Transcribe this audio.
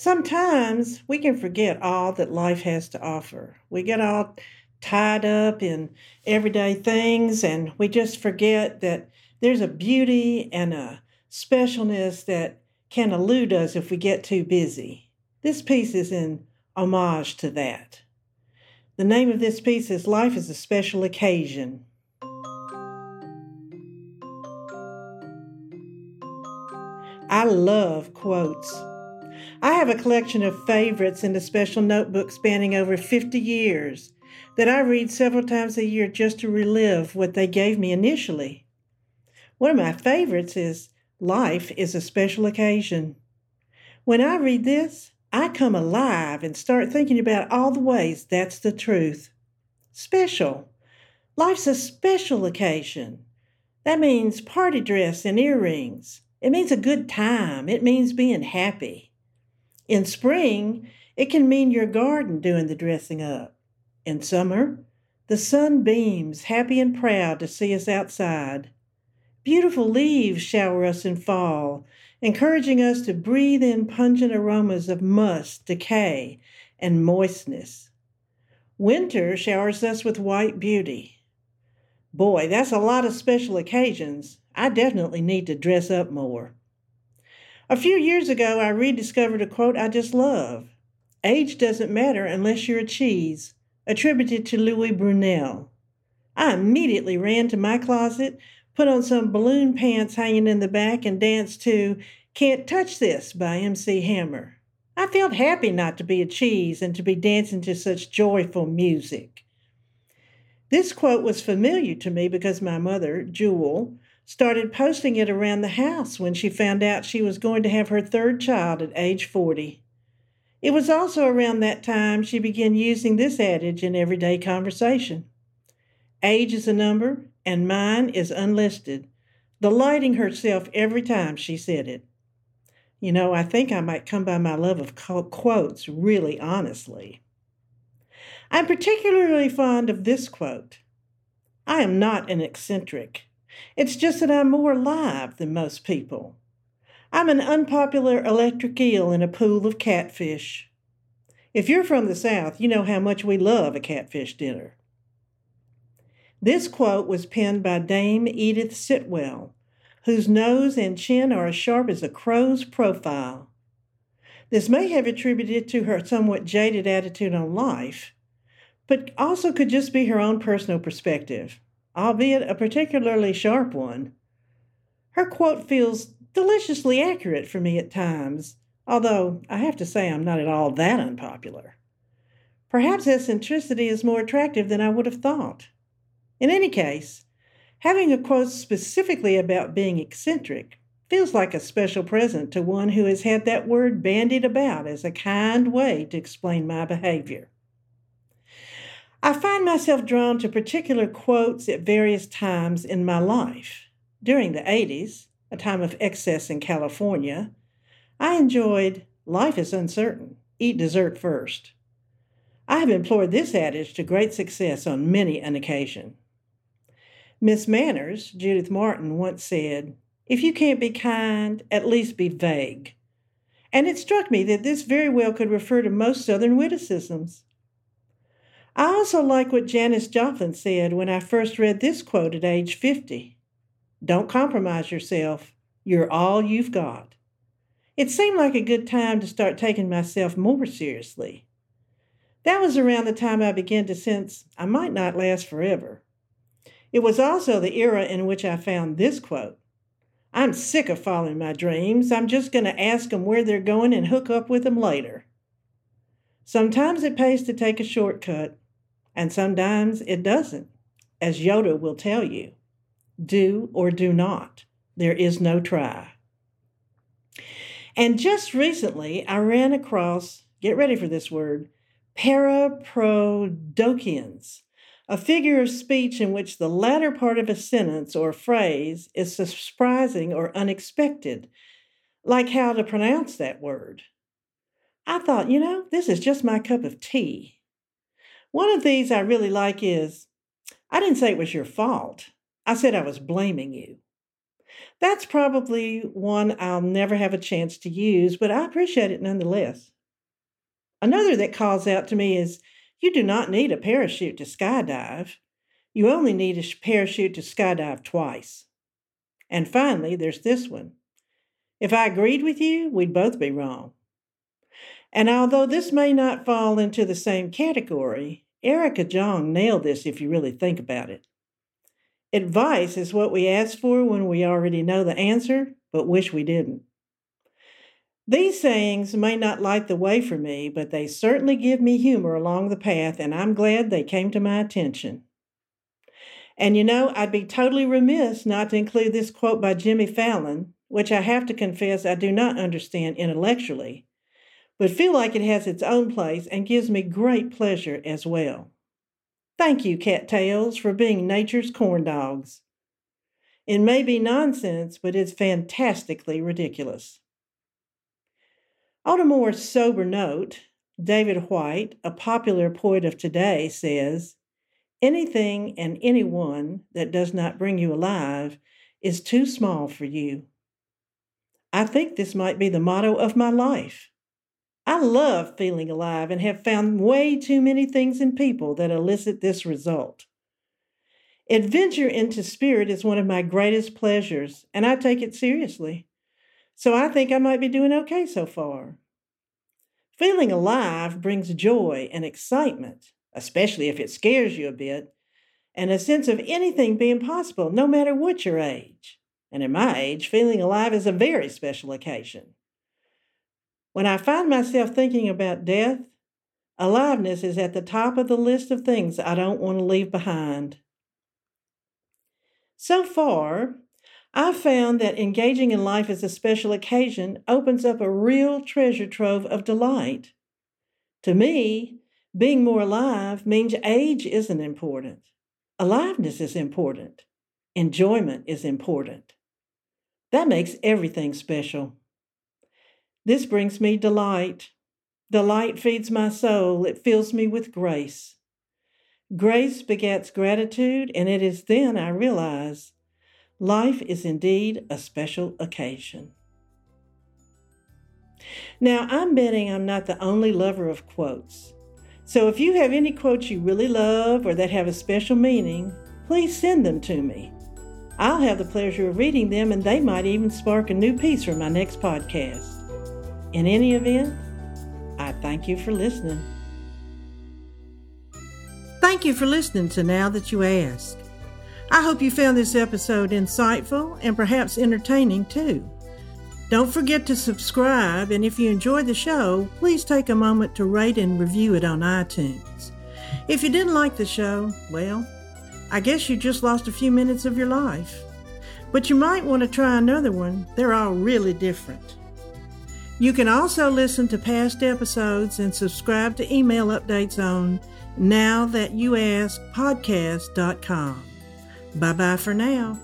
Sometimes we can forget all that life has to offer. We get all tied up in everyday things and we just forget that there's a beauty and a specialness that can elude us if we get too busy. This piece is in homage to that. The name of this piece is Life is a Special Occasion. I love quotes. I have a collection of favorites in a special notebook spanning over 50 years that I read several times a year just to relive what they gave me initially. One of my favorites is Life is a Special Occasion. When I read this, I come alive and start thinking about all the ways that's the truth. Special. Life's a special occasion. That means party dress and earrings. It means a good time. It means being happy. In spring, it can mean your garden doing the dressing up. In summer, the sun beams, happy and proud to see us outside. Beautiful leaves shower us in fall, encouraging us to breathe in pungent aromas of must, decay, and moistness. Winter showers us with white beauty. Boy, that's a lot of special occasions. I definitely need to dress up more. A few years ago, I rediscovered a quote I just love Age doesn't matter unless you're a cheese, attributed to Louis Brunel. I immediately ran to my closet, put on some balloon pants hanging in the back, and danced to Can't Touch This by MC Hammer. I felt happy not to be a cheese and to be dancing to such joyful music. This quote was familiar to me because my mother, Jewel, started posting it around the house when she found out she was going to have her third child at age 40. It was also around that time she began using this adage in everyday conversation Age is a number, and mine is unlisted, delighting herself every time she said it. You know, I think I might come by my love of quotes really honestly. I'm particularly fond of this quote I am not an eccentric. It's just that I'm more alive than most people. I'm an unpopular electric eel in a pool of catfish. If you're from the South, you know how much we love a catfish dinner. This quote was penned by Dame Edith Sitwell, whose nose and chin are as sharp as a crow's profile. This may have attributed to her somewhat jaded attitude on life, but also could just be her own personal perspective albeit a particularly sharp one. Her quote feels deliciously accurate for me at times, although I have to say I'm not at all that unpopular. Perhaps eccentricity is more attractive than I would have thought. In any case, having a quote specifically about being eccentric feels like a special present to one who has had that word bandied about as a kind way to explain my behavior. I find myself drawn to particular quotes at various times in my life. During the 80s, a time of excess in California, I enjoyed Life is uncertain, eat dessert first. I have employed this adage to great success on many an occasion. Miss Manners, Judith Martin, once said, If you can't be kind, at least be vague. And it struck me that this very well could refer to most Southern witticisms. I also like what Janis Joplin said when I first read this quote at age 50 Don't compromise yourself, you're all you've got. It seemed like a good time to start taking myself more seriously. That was around the time I began to sense I might not last forever. It was also the era in which I found this quote I'm sick of following my dreams. I'm just going to ask them where they're going and hook up with them later. Sometimes it pays to take a shortcut, and sometimes it doesn't, as Yoda will tell you. Do or do not. There is no try. And just recently, I ran across, get ready for this word, paraprosdokians, a figure of speech in which the latter part of a sentence or phrase is surprising or unexpected, like how to pronounce that word. I thought, you know, this is just my cup of tea. One of these I really like is I didn't say it was your fault. I said I was blaming you. That's probably one I'll never have a chance to use, but I appreciate it nonetheless. Another that calls out to me is you do not need a parachute to skydive. You only need a parachute to skydive twice. And finally, there's this one. If I agreed with you, we'd both be wrong. And although this may not fall into the same category, Erica Jong nailed this if you really think about it. Advice is what we ask for when we already know the answer, but wish we didn't. These sayings may not light the way for me, but they certainly give me humor along the path, and I'm glad they came to my attention. And you know, I'd be totally remiss not to include this quote by Jimmy Fallon, which I have to confess I do not understand intellectually, but feel like it has its own place and gives me great pleasure as well. Thank you, cattails, for being nature's corn dogs. It may be nonsense, but it's fantastically ridiculous. On a more sober note, David Whyte, a popular poet of today, says, Anything and anyone that does not bring you alive is too small for you. I think this might be the motto of my life. I love feeling alive and have found way too many things in people that elicit this result. Adventure into spirit is one of my greatest pleasures, and I take it seriously. So I think I might be doing okay so far. Feeling alive brings joy and excitement, especially if it scares you a bit, and a sense of anything being possible, no matter what your age. And at my age, feeling alive is a very special occasion. When I find myself thinking about death, aliveness is at the top of the list of things I don't want to leave behind. So far, I've found that engaging in life as a special occasion opens up a real treasure trove of delight. To me, being more alive means age isn't important. Aliveness is important. Enjoyment is important. That makes everything special. This brings me delight. Delight feeds my soul, it fills me with grace. Grace begets gratitude, and it is then I realize life is indeed a special occasion. Now, I'm betting I'm not the only lover of quotes. So if you have any quotes you really love or that have a special meaning, please send them to me. I'll have the pleasure of reading them, and they might even spark a new piece for my next podcast. In any event, I thank you for listening. Thank you for listening to Now That You Ask. I hope you found this episode insightful and perhaps entertaining too. Don't forget to subscribe, and if you enjoyed the show, please take a moment to rate and review it on iTunes. If you didn't like the show, well, I guess you just lost a few minutes of your life. But you might want to try another one, they're all really different. You can also listen to past episodes and subscribe to email updates on nowthatyouaskpodcast.com. Bye bye for now.